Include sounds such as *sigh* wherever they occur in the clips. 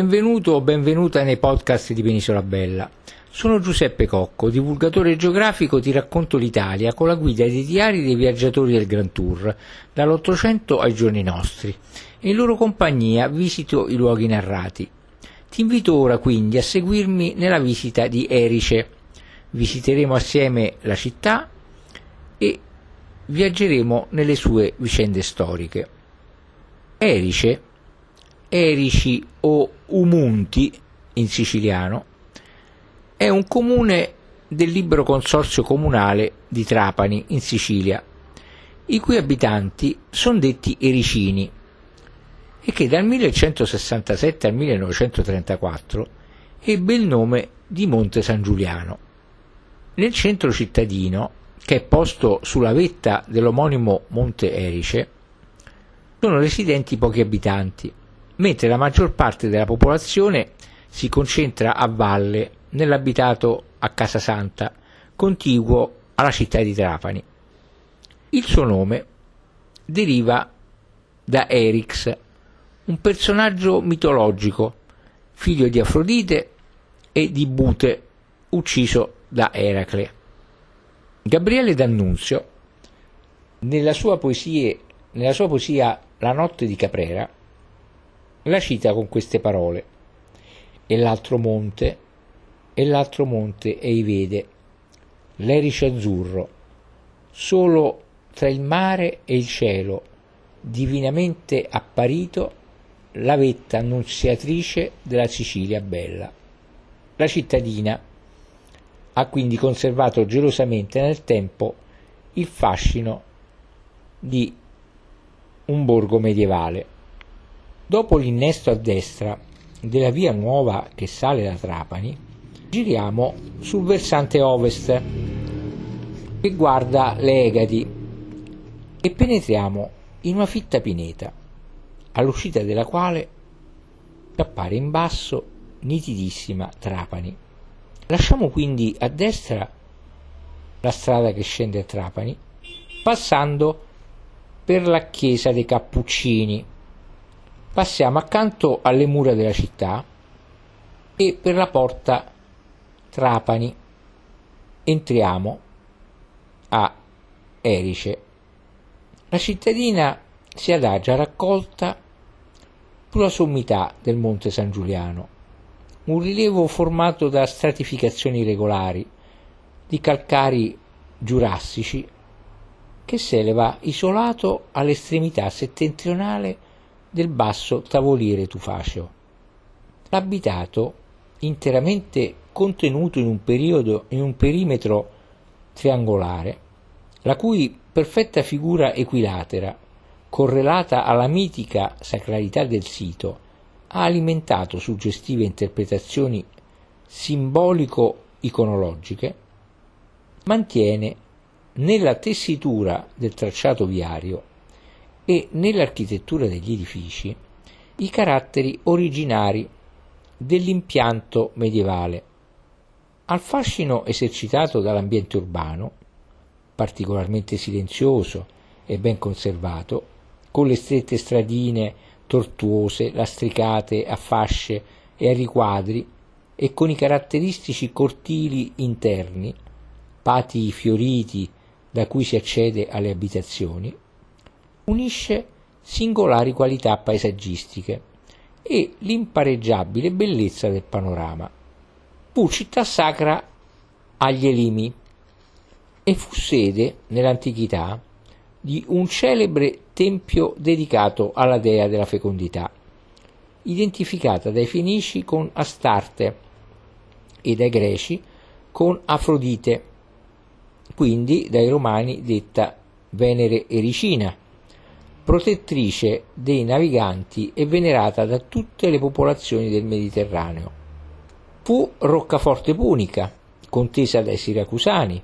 Benvenuto o benvenuta nei podcast di Penisola Bella. Sono Giuseppe Cocco, divulgatore geografico, ti racconto l'Italia con la guida dei diari dei viaggiatori del Grand Tour, dall'Ottocento ai giorni nostri, in loro compagnia visito i luoghi narrati. Ti invito ora quindi a seguirmi nella visita di Erice. Visiteremo assieme la città e viaggeremo nelle sue vicende storiche. Erice Erici o Umunti in siciliano è un comune del libero consorzio comunale di Trapani in Sicilia, i cui abitanti sono detti ericini e che dal 1167 al 1934 ebbe il nome di Monte San Giuliano. Nel centro cittadino, che è posto sulla vetta dell'omonimo Monte Erice, sono residenti pochi abitanti, mentre la maggior parte della popolazione si concentra a valle nell'abitato a Casasanta, contiguo alla città di Trapani. Il suo nome deriva da Erix, un personaggio mitologico, figlio di Afrodite e di Bute, ucciso da Eracle. Gabriele D'Annunzio, nella sua, poesie, nella sua poesia La notte di Caprera, la cita con queste parole. E l'altro monte, e l'altro monte ei vede, l'erice azzurro, solo tra il mare e il cielo, divinamente apparito, la vetta annunziatrice della Sicilia bella. La cittadina ha quindi conservato gelosamente nel tempo il fascino di un borgo medievale. Dopo l'innesto a destra della via nuova che sale da Trapani, giriamo sul versante ovest che guarda le Egadi e penetriamo in una fitta pineta, all'uscita della quale appare in basso nitidissima Trapani. Lasciamo quindi a destra la strada che scende a Trapani, passando per la chiesa dei Cappuccini passiamo accanto alle mura della città e per la porta Trapani entriamo a Erice. La cittadina si adagia raccolta sulla sommità del Monte San Giuliano, un rilievo formato da stratificazioni regolari di calcari giurassici che si eleva isolato all'estremità settentrionale del basso tavoliere tufaceo. L'abitato, interamente contenuto in un, periodo, in un perimetro triangolare, la cui perfetta figura equilatera, correlata alla mitica sacralità del sito, ha alimentato suggestive interpretazioni simbolico-iconologiche, mantiene nella tessitura del tracciato viario e nell'architettura degli edifici i caratteri originari dell'impianto medievale. Al fascino esercitato dall'ambiente urbano, particolarmente silenzioso e ben conservato, con le strette stradine tortuose, lastricate a fasce e a riquadri, e con i caratteristici cortili interni, pati fioriti da cui si accede alle abitazioni, unisce singolari qualità paesaggistiche e l'impareggiabile bellezza del panorama. Fu città sacra agli Elimi e fu sede nell'antichità di un celebre tempio dedicato alla dea della fecondità, identificata dai Fenici con Astarte e dai Greci con Afrodite, quindi dai Romani detta Venere Ericina protettrice dei naviganti e venerata da tutte le popolazioni del Mediterraneo. Fu roccaforte punica, contesa dai siracusani,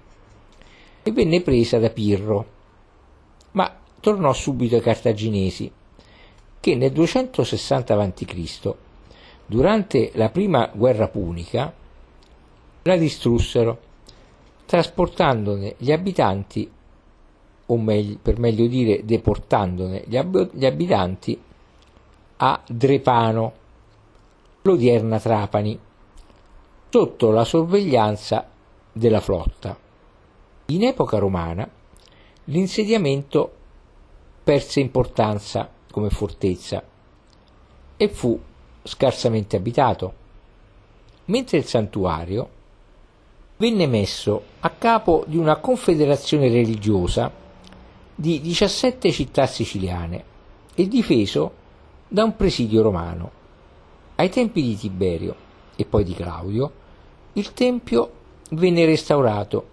e venne presa da Pirro, ma tornò subito ai cartaginesi, che nel 260 a.C., durante la prima guerra punica, la distrussero, trasportandone gli abitanti o meglio, per meglio dire deportandone gli, ab- gli abitanti a Drepano, l'odierna Trapani, sotto la sorveglianza della flotta. In epoca romana l'insediamento perse importanza come fortezza e fu scarsamente abitato, mentre il santuario venne messo a capo di una confederazione religiosa di 17 città siciliane e difeso da un presidio romano. Ai tempi di Tiberio e poi di Claudio, il tempio venne restaurato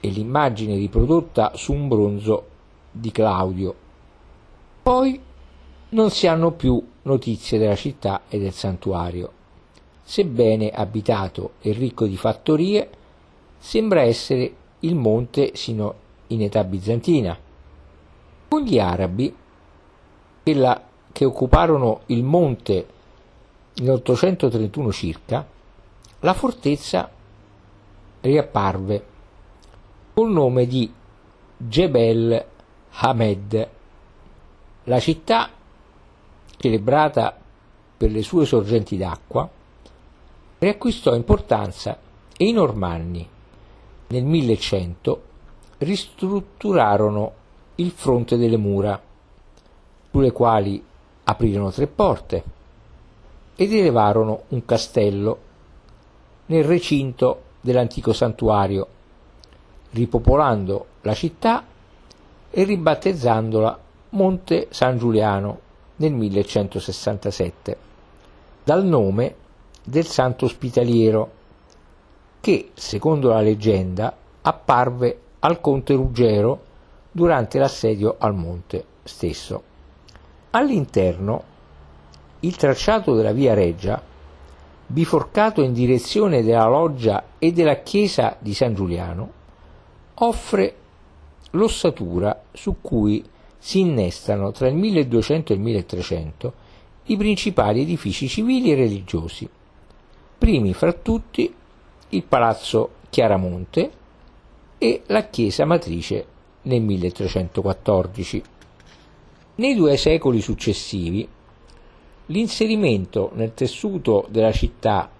e l'immagine riprodotta su un bronzo di Claudio. Poi non si hanno più notizie della città e del santuario. Sebbene abitato e ricco di fattorie, sembra essere il monte sino in età bizantina. Con gli arabi, quella che occuparono il monte nel 831 circa, la fortezza riapparve col nome di Jebel Hamed. La città, celebrata per le sue sorgenti d'acqua, riacquistò importanza e i normanni nel 1100 ristrutturarono il fronte delle mura, sulle quali aprirono tre porte ed elevarono un castello nel recinto dell'antico santuario, ripopolando la città e ribattezzandola Monte San Giuliano nel 1167, dal nome del santo ospitaliero che, secondo la leggenda, apparve al conte Ruggero durante l'assedio al monte stesso. All'interno, il tracciato della via Reggia, biforcato in direzione della loggia e della chiesa di San Giuliano, offre l'ossatura su cui si innestano tra il 1200 e il 1300 i principali edifici civili e religiosi, primi fra tutti il palazzo Chiaramonte e la chiesa matrice nel 1314. Nei due secoli successivi l'inserimento nel tessuto della città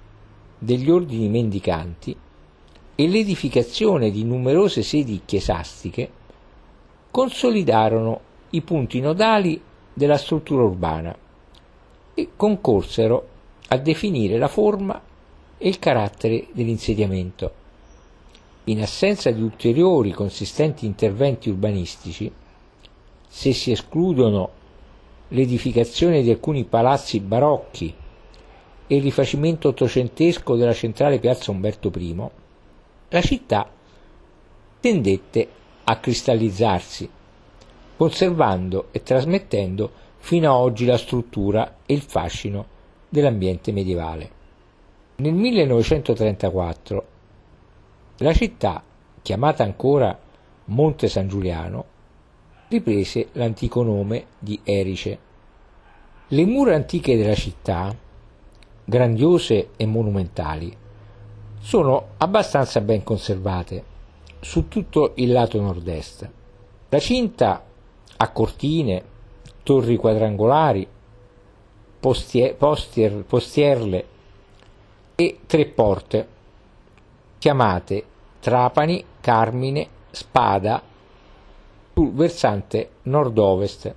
degli ordini mendicanti e l'edificazione di numerose sedi chiesastiche consolidarono i punti nodali della struttura urbana e concorsero a definire la forma e il carattere dell'insediamento. In assenza di ulteriori consistenti interventi urbanistici, se si escludono l'edificazione di alcuni palazzi barocchi e il rifacimento ottocentesco della centrale piazza Umberto I, la città tendette a cristallizzarsi, conservando e trasmettendo fino ad oggi la struttura e il fascino dell'ambiente medievale. Nel 1934 la città, chiamata ancora Monte San Giuliano, riprese l'antico nome di Erice. Le mura antiche della città, grandiose e monumentali, sono abbastanza ben conservate su tutto il lato nord-est. La cinta ha cortine, torri quadrangolari, postie, postier, postierle e tre porte chiamate Trapani, Carmine, Spada sul versante nord-ovest.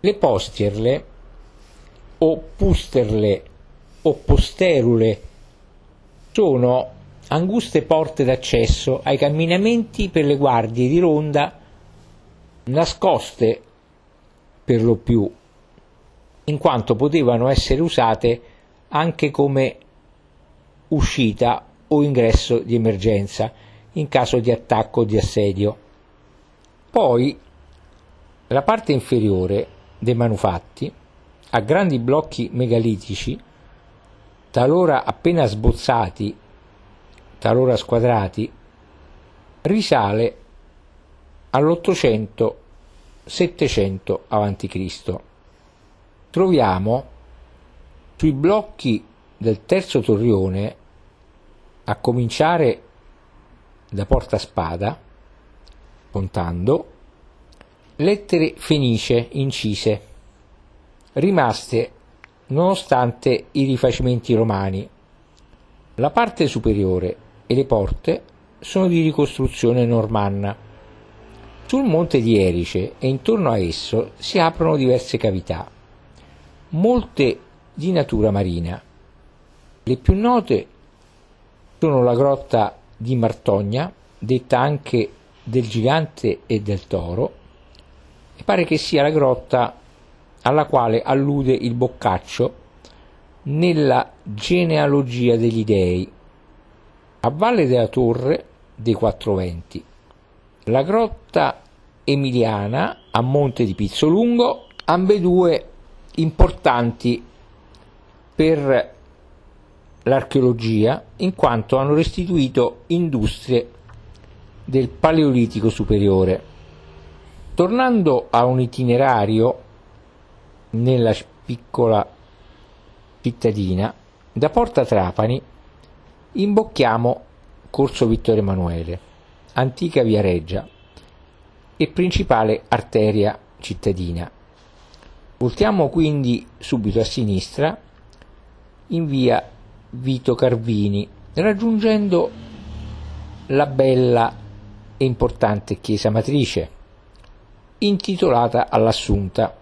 Le postierle o pusterle o posterule sono anguste porte d'accesso ai camminamenti per le guardie di ronda nascoste per lo più, in quanto potevano essere usate anche come uscita o ingresso di emergenza in caso di attacco o di assedio. Poi la parte inferiore dei manufatti ha grandi blocchi megalitici, talora appena sbozzati, talora squadrati, risale all'800-700 a.C. Troviamo sui blocchi del terzo torrione, a cominciare da Porta Spada, contando, lettere fenice incise, rimaste nonostante i rifacimenti romani. La parte superiore e le porte sono di ricostruzione normanna. Sul monte di Erice e intorno a esso si aprono diverse cavità, molte di natura marina. Le più note sono la grotta di Martogna, detta anche del gigante e del toro, e pare che sia la grotta alla quale allude il Boccaccio nella genealogia degli dei. A valle della torre dei quattro venti. La grotta emiliana a monte di Pizzolungo, ambedue importanti per l'archeologia in quanto hanno restituito industrie del Paleolitico superiore. Tornando a un itinerario nella piccola cittadina, da Porta Trapani imbocchiamo Corso Vittorio Emanuele, antica via Reggia e principale arteria cittadina. Voltiamo quindi subito a sinistra in via Vito Carvini, raggiungendo la bella e importante chiesa matrice, intitolata all'Assunta,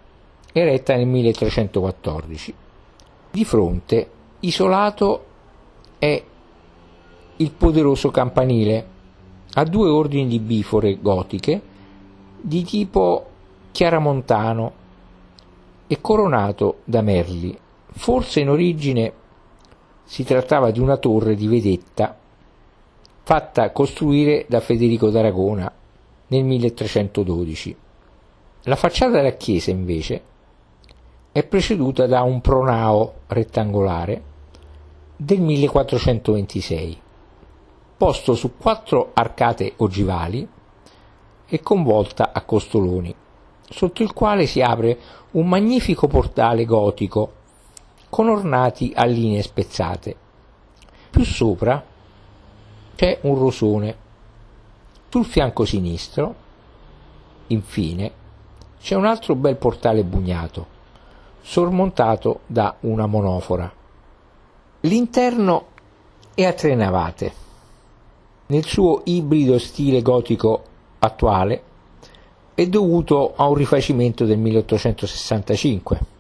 eretta nel 1314. Di fronte, isolato, è il poderoso campanile a due ordini di bifore gotiche di tipo chiaramontano e coronato da merli. Forse in origine si trattava di una torre di vedetta fatta costruire da Federico d'Aragona nel 1312. La facciata della chiesa invece è preceduta da un pronao rettangolare del 1426, posto su quattro arcate ogivali e con volta a costoloni, sotto il quale si apre un magnifico portale gotico con ornati a linee spezzate. Più sopra c'è un rosone. Sul fianco sinistro, infine, c'è un altro bel portale bugnato, sormontato da una monofora. L'interno è a tre navate. Nel suo ibrido stile gotico attuale è dovuto a un rifacimento del 1865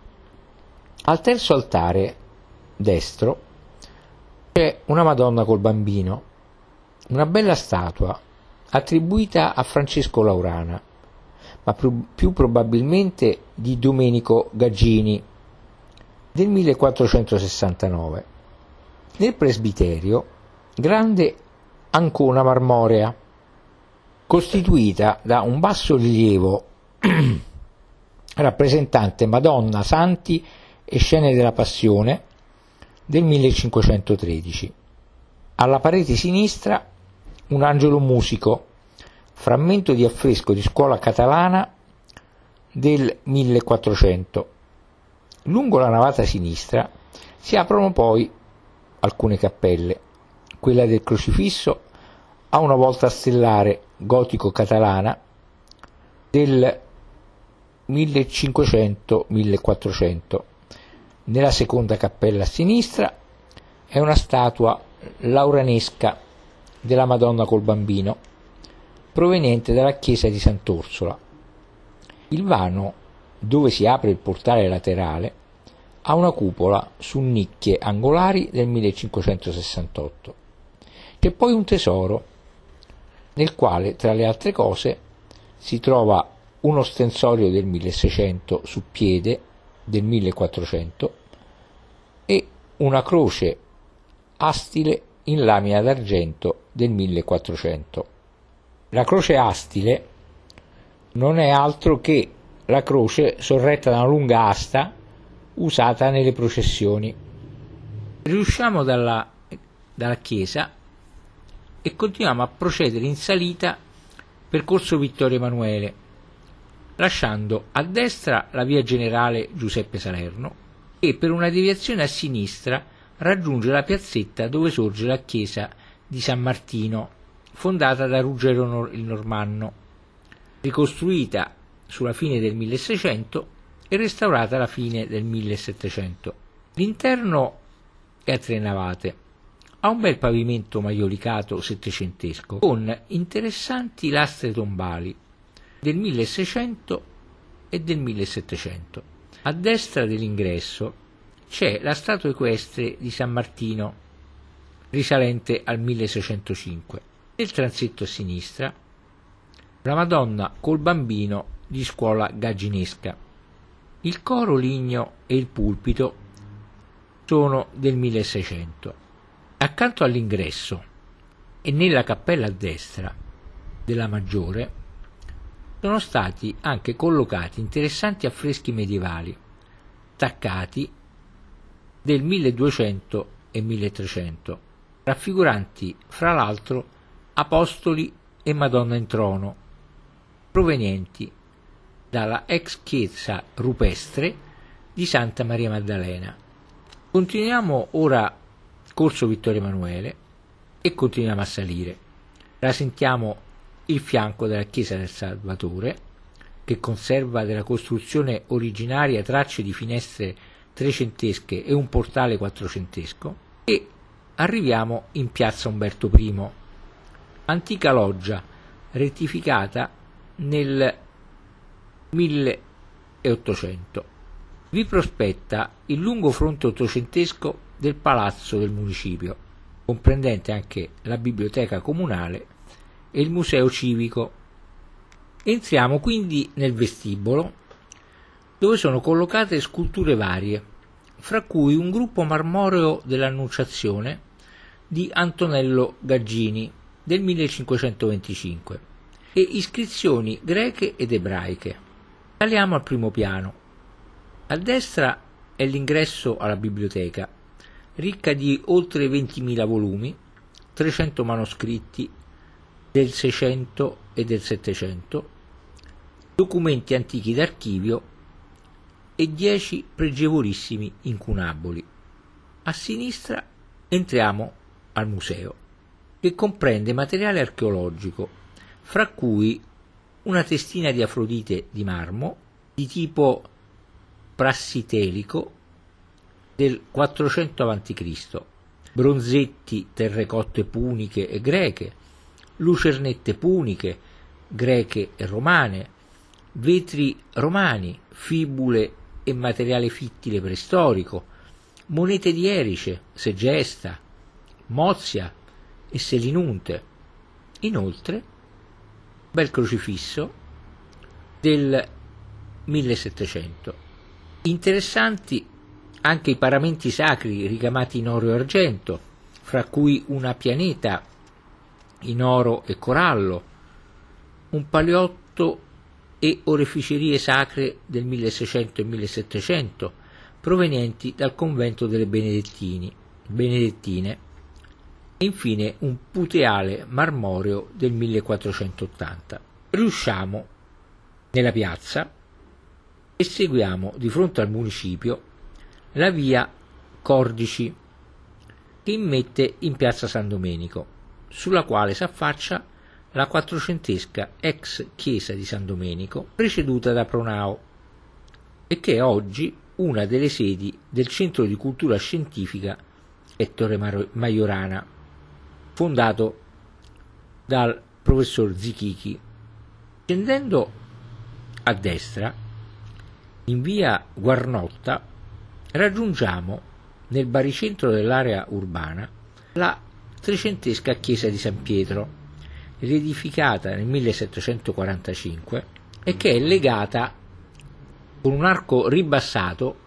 al terzo altare destro c'è una Madonna col bambino, una bella statua attribuita a Francesco Laurana, ma più, più probabilmente di Domenico Gaggini del 1469. Nel presbiterio, grande ancona marmorea, costituita da un basso rilievo *clears throat* rappresentante Madonna, Santi e Scene della Passione del 1513. Alla parete sinistra un angelo musico, frammento di affresco di scuola catalana del 1400. Lungo la navata sinistra si aprono poi alcune cappelle. Quella del crocifisso ha una volta stellare gotico catalana del 1500-1400 nella seconda cappella a sinistra è una statua lauranesca della Madonna col bambino, proveniente dalla chiesa di Sant'Orsola. Il vano, dove si apre il portale laterale, ha una cupola su nicchie angolari del 1568. C'è poi un tesoro, nel quale, tra le altre cose, si trova uno stensorio del 1600 su piede del 1400 e una croce astile in lamina d'argento del 1400. La croce astile non è altro che la croce sorretta da una lunga asta usata nelle processioni. Riusciamo dalla, dalla chiesa e continuiamo a procedere in salita per Corso Vittorio Emanuele, lasciando a destra la via generale Giuseppe Salerno e per una deviazione a sinistra raggiunge la piazzetta dove sorge la chiesa di San Martino, fondata da Ruggero il Normanno, ricostruita sulla fine del 1600 e restaurata alla fine del 1700. L'interno è a tre navate. Ha un bel pavimento maiolicato settecentesco con interessanti lastre tombali del 1600 e del 1700. A destra dell'ingresso c'è la statua equestre di San Martino risalente al 1605. Nel transetto a sinistra la Madonna col bambino di scuola gagginesca. Il coro ligno e il pulpito sono del 1600. Accanto all'ingresso e nella cappella a destra della maggiore sono stati anche collocati interessanti affreschi medievali, taccati del 1200 e 1300, raffiguranti fra l'altro apostoli e Madonna in trono, provenienti dalla ex chiesa rupestre di Santa Maria Maddalena. Continuiamo ora Corso Vittorio Emanuele e continuiamo a salire. Rasentiamo il fianco della chiesa del Salvatore, che conserva della costruzione originaria tracce di finestre trecentesche e un portale quattrocentesco, e arriviamo in piazza Umberto I, antica loggia rettificata nel 1800. Vi prospetta il lungo fronte ottocentesco del palazzo del municipio, comprendente anche la biblioteca comunale e il museo civico. Entriamo quindi nel vestibolo, dove sono collocate sculture varie, fra cui un gruppo marmoreo dell'Annunciazione di Antonello Gaggini del 1525 e iscrizioni greche ed ebraiche. Saliamo al primo piano. A destra è l'ingresso alla biblioteca, ricca di oltre 20.000 volumi, 300 manoscritti del 600 e del 700, documenti antichi d'archivio e 10 pregevolissimi incunaboli. A sinistra entriamo al museo, che comprende materiale archeologico, fra cui una testina di Afrodite di marmo di tipo prassitelico del 400 a.C., bronzetti, terrecotte puniche e greche, lucernette puniche, greche e romane, vetri romani, fibule e materiale fittile preistorico, monete di Erice, Segesta, Mozia e Selinunte. Inoltre, bel crocifisso del 1700. Interessanti anche i paramenti sacri ricamati in oro e argento, fra cui una pianeta in oro e corallo, un paleotto e oreficerie sacre del 1600 e 1700 provenienti dal convento delle Benedettine e infine un puteale marmoreo del 1480. Riusciamo nella piazza e seguiamo di fronte al municipio la via Cordici che immette in piazza San Domenico, sulla quale si affaccia la quattrocentesca ex chiesa di San Domenico, preceduta da Pronao, e che è oggi una delle sedi del Centro di Cultura Scientifica Ettore Majorana, fondato dal professor Zichichi. Scendendo a destra, in via Guarnotta, raggiungiamo nel baricentro dell'area urbana la trecentesca chiesa di San Pietro, riedificata nel 1745 e che è legata con un arco ribassato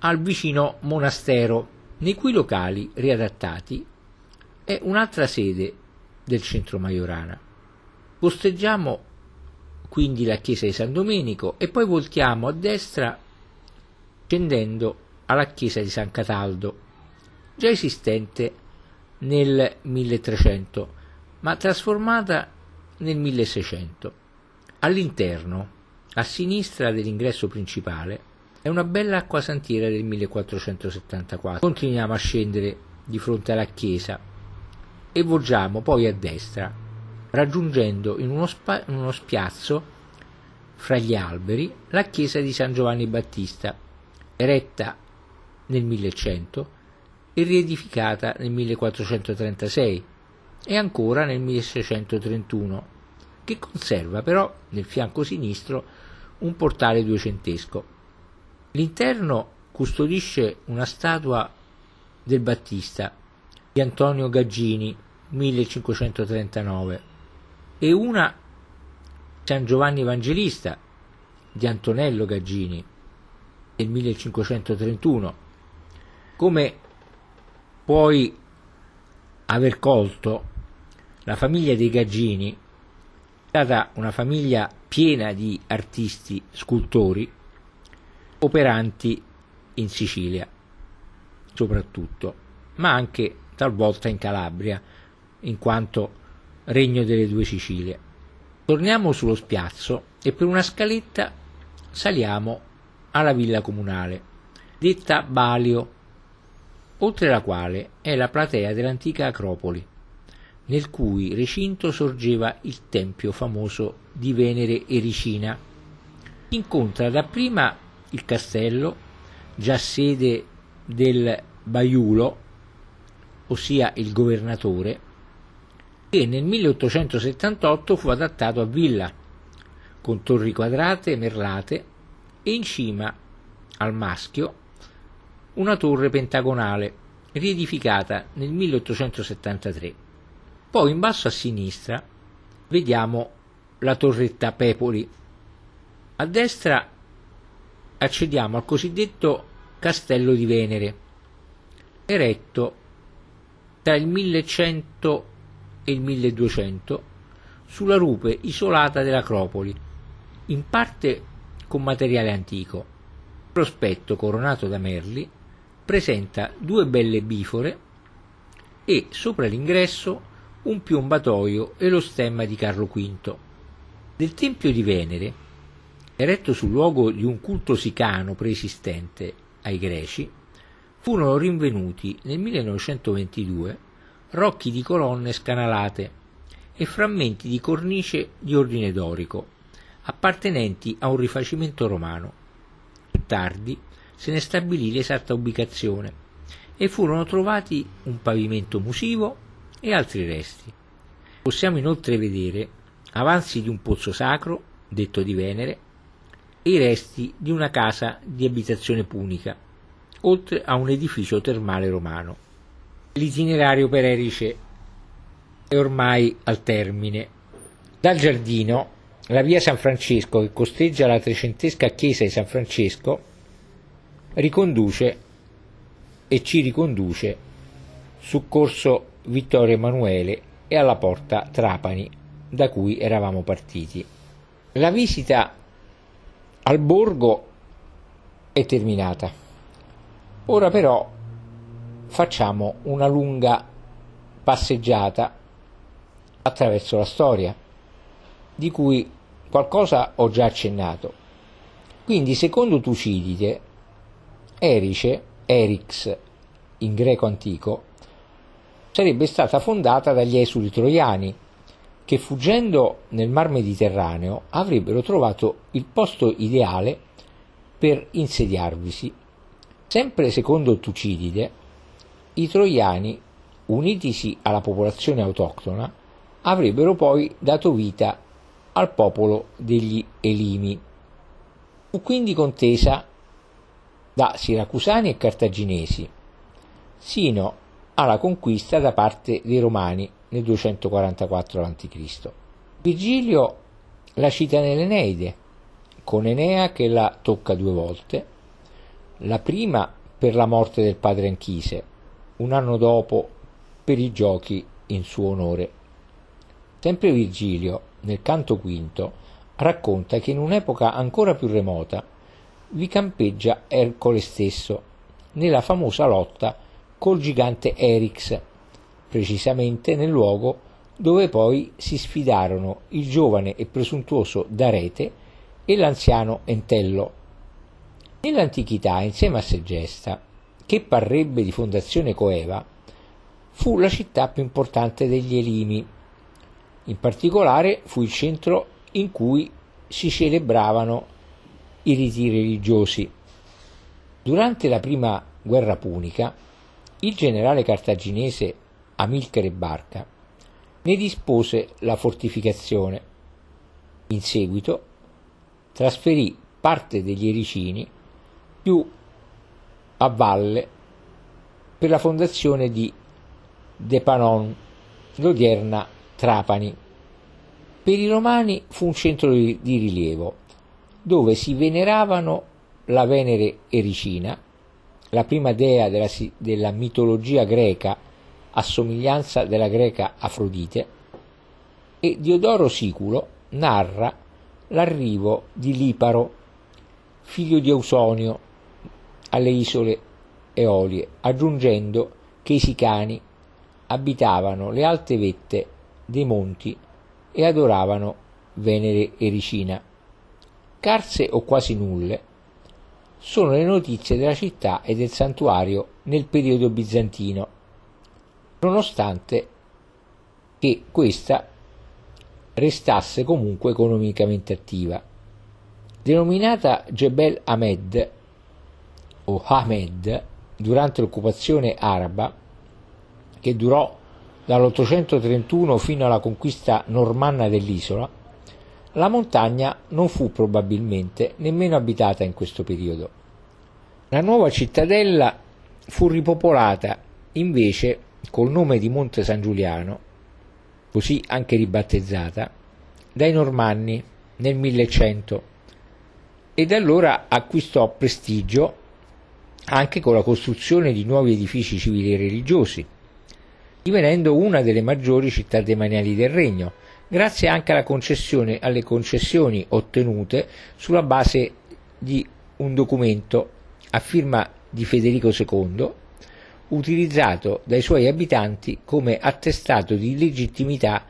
al vicino monastero, nei cui locali riadattati è un'altra sede del centro Majorana. Posteggiamo quindi la chiesa di San Domenico e poi voltiamo a destra scendendo alla chiesa di San Cataldo, già esistente nel 1300, ma trasformata nel 1600. All'interno, a sinistra dell'ingresso principale, è una bella acquasantiera del 1474. Continuiamo a scendere di fronte alla chiesa e volgiamo poi a destra, raggiungendo in uno, spa- in uno spiazzo fra gli alberi la chiesa di San Giovanni Battista, eretta nel 1100 e riedificata nel 1436 e ancora nel 1631, che conserva però nel fianco sinistro un portale duecentesco. L'interno custodisce una statua del Battista di Antonio Gaggini 1539 e una San Giovanni Evangelista di Antonello Gaggini del 1531. Come puoi aver colto, la famiglia dei Gaggini è stata una famiglia piena di artisti, scultori, operanti in Sicilia, soprattutto, ma anche talvolta in Calabria, in quanto regno delle due Sicilie. Torniamo sullo spiazzo e per una scaletta saliamo alla villa comunale, detta Balio, oltre la quale è la platea dell'antica Acropoli, nel cui recinto sorgeva il tempio famoso di Venere Ericina. Incontra dapprima il castello, già sede del Baiulo, ossia il governatore, che nel 1878 fu adattato a villa, con torri quadrate merlate e in cima al maschio una torre pentagonale riedificata nel 1873. Poi in basso a sinistra vediamo la torretta Pepoli. A destra accediamo al cosiddetto Castello di Venere, eretto tra il 1100 e il 1200 sulla rupe isolata dell'Acropoli, in parte con materiale antico. Prospetto coronato da merli presenta due belle bifore e sopra l'ingresso un piombatoio e lo stemma di Carlo V. Del Tempio di Venere, eretto sul luogo di un culto sicano preesistente ai greci, furono rinvenuti nel 1922 rocchi di colonne scanalate e frammenti di cornice di ordine dorico, appartenenti a un rifacimento romano. Più tardi se ne stabilì l'esatta ubicazione e furono trovati un pavimento musivo e altri resti. Possiamo inoltre vedere avanzi di un pozzo sacro, detto di Venere, e i resti di una casa di abitazione punica, oltre a un edificio termale romano. L'itinerario per Erice è ormai al termine. Dal giardino, la via San Francesco che costeggia la trecentesca chiesa di San Francesco riconduce e ci riconduce su corso Vittorio Emanuele e alla porta Trapani, da cui eravamo partiti. La visita al borgo è terminata. Ora però facciamo una lunga passeggiata attraverso la storia, di cui qualcosa ho già accennato. Quindi, secondo Tucidide, Erice, Erix in greco antico, sarebbe stata fondata dagli esuli troiani, che fuggendo nel mar Mediterraneo avrebbero trovato il posto ideale per insediarvisi. Sempre secondo Tucidide, i troiani, unitisi alla popolazione autoctona, avrebbero poi dato vita al popolo degli Elimi. Fu quindi contesa da siracusani e cartaginesi, sino alla conquista da parte dei Romani nel 244 a.C. Virgilio la cita nell'Eneide, con Enea che la tocca due volte, la prima per la morte del padre Anchise, un anno dopo per i giochi in suo onore. Sempre Virgilio, nel canto quinto, racconta che in un'epoca ancora più remota vi campeggia Ercole stesso nella famosa lotta col gigante Erix, precisamente nel luogo dove poi si sfidarono il giovane e presuntuoso Darete e l'anziano Entello. Nell'antichità, insieme a Segesta, che parrebbe di fondazione coeva, fu la città più importante degli Elimi. In particolare fu il centro in cui si celebravano i riti religiosi. Durante la prima guerra punica, il generale cartaginese Amilcare Barca ne dispose la fortificazione. In seguito trasferì parte degli ericini più a valle per la fondazione di Depanon, l'odierna Trapani. Per i romani fu un centro di rilievo, dove si veneravano la Venere Ericina, la prima dea della, della mitologia greca a somiglianza della greca Afrodite, e Diodoro Siculo narra l'arrivo di Liparo, figlio di Ausonio, alle isole Eolie, aggiungendo che i sicani abitavano le alte vette dei monti e adoravano Venere Ericina. Carse o quasi nulle sono le notizie della città e del santuario nel periodo bizantino, nonostante che questa restasse comunque economicamente attiva. Denominata Jebel Ahmed o Hamed durante l'occupazione araba, che durò dall'831 fino alla conquista normanna dell'isola, la montagna non fu probabilmente nemmeno abitata in questo periodo. La nuova cittadella fu ripopolata invece col nome di Monte San Giuliano, così anche ribattezzata, dai Normanni nel 1100 e da allora acquistò prestigio anche con la costruzione di nuovi edifici civili e religiosi, divenendo una delle maggiori città demaniali del regno, grazie anche alle concessioni ottenute sulla base di un documento a firma di Federico II, utilizzato dai suoi abitanti come attestato di legittimità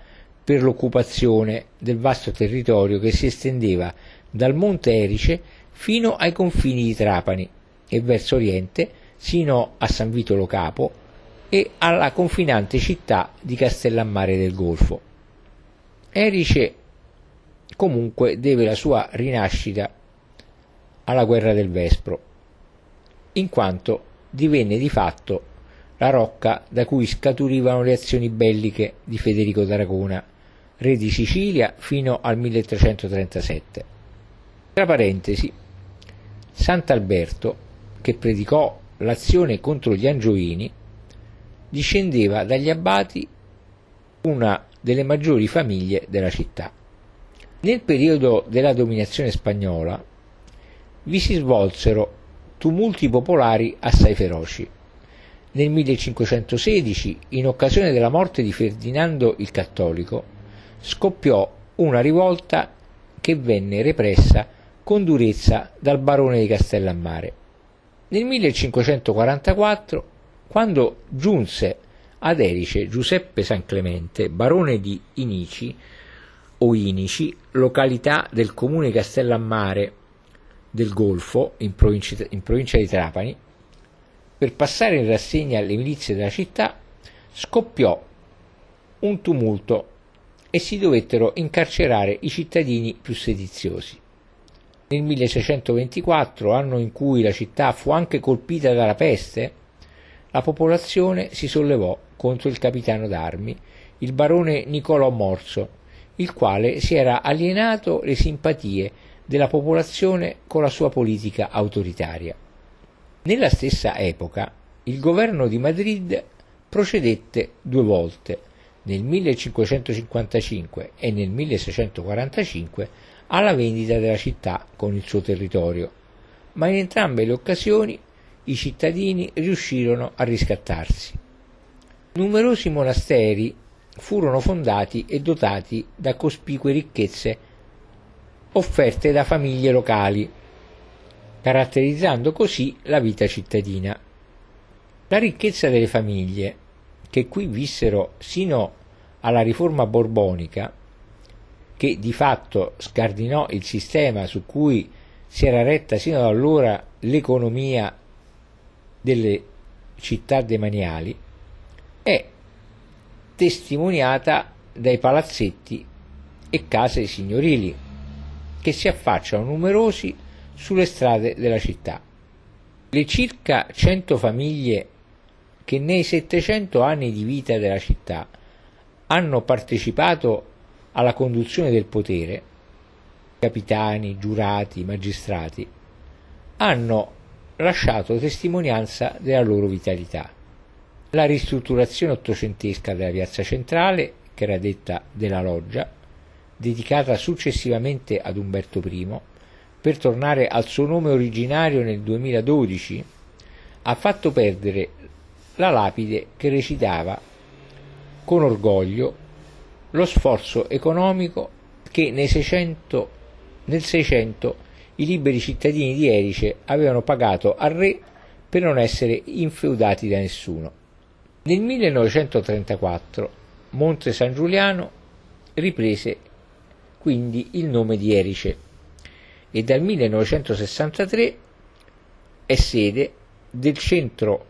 per l'occupazione del vasto territorio che si estendeva dal Monte Erice fino ai confini di Trapani e verso oriente sino a San Vito Lo Capo e alla confinante città di Castellammare del Golfo. Erice comunque deve la sua rinascita alla guerra del Vespro, in quanto divenne di fatto la rocca da cui scaturivano le azioni belliche di Federico d'Aragona, re di Sicilia fino al 1337. Tra parentesi, Sant'Alberto, che predicò l'azione contro gli Angioini, discendeva dagli abbati una delle maggiori famiglie della città. Nel periodo della dominazione spagnola vi si svolsero tumulti popolari assai feroci. Nel 1516, in occasione della morte di Ferdinando il Cattolico, scoppiò una rivolta che venne repressa con durezza dal barone di Castellammare. Nel 1544, quando giunse ad Erice Giuseppe San Clemente, barone di Inici o Inici, località del comune Castellammare del Golfo, in provincia, in provincia di Trapani, per passare in rassegna le milizie della città, scoppiò un tumulto e si dovettero incarcerare i cittadini più sediziosi. Nel 1624, anno in cui la città fu anche colpita dalla peste, la popolazione si sollevò contro il capitano d'armi, il barone Niccolò Morso, il quale si era alienato le simpatie della popolazione con la sua politica autoritaria. Nella stessa epoca il governo di Madrid procedette due volte, nel 1555 e nel 1645, alla vendita della città con il suo territorio, ma in entrambe le occasioni i cittadini riuscirono a riscattarsi. Numerosi monasteri furono fondati e dotati da cospicue ricchezze offerte da famiglie locali, caratterizzando così la vita cittadina. La ricchezza delle famiglie, che qui vissero sino alla riforma borbonica, che di fatto scardinò il sistema su cui si era retta sino ad allora l'economia delle città demaniali, è testimoniata dai palazzetti e case signorili che si affacciano numerosi sulle strade della città. Le circa 100 famiglie che nei 700 anni di vita della città hanno partecipato alla conduzione del potere, capitani, giurati, magistrati, hanno lasciato testimonianza della loro vitalità. La ristrutturazione ottocentesca della piazza centrale, che era detta della loggia, dedicata successivamente ad Umberto I, per tornare al suo nome originario nel 2012, ha fatto perdere la lapide che recitava con orgoglio lo sforzo economico che nei 600, nel 600 i liberi cittadini di Erice avevano pagato al re per non essere infeudati da nessuno. Nel 1934 Monte San Giuliano riprese quindi il nome di Erice e dal 1963 è sede del Centro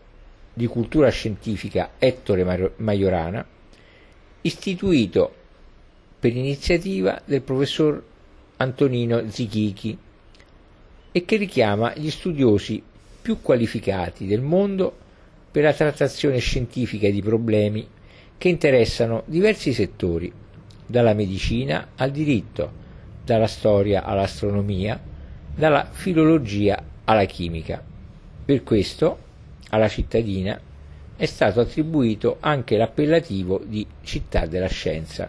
di Cultura Scientifica Ettore Majorana, istituito per iniziativa del professor Antonino Zichichi e che richiama gli studiosi più qualificati del mondo per la trattazione scientifica di problemi che interessano diversi settori, dalla medicina al diritto, dalla storia all'astronomia, dalla filologia alla chimica. Per questo alla cittadina è stato attribuito anche l'appellativo di città della scienza.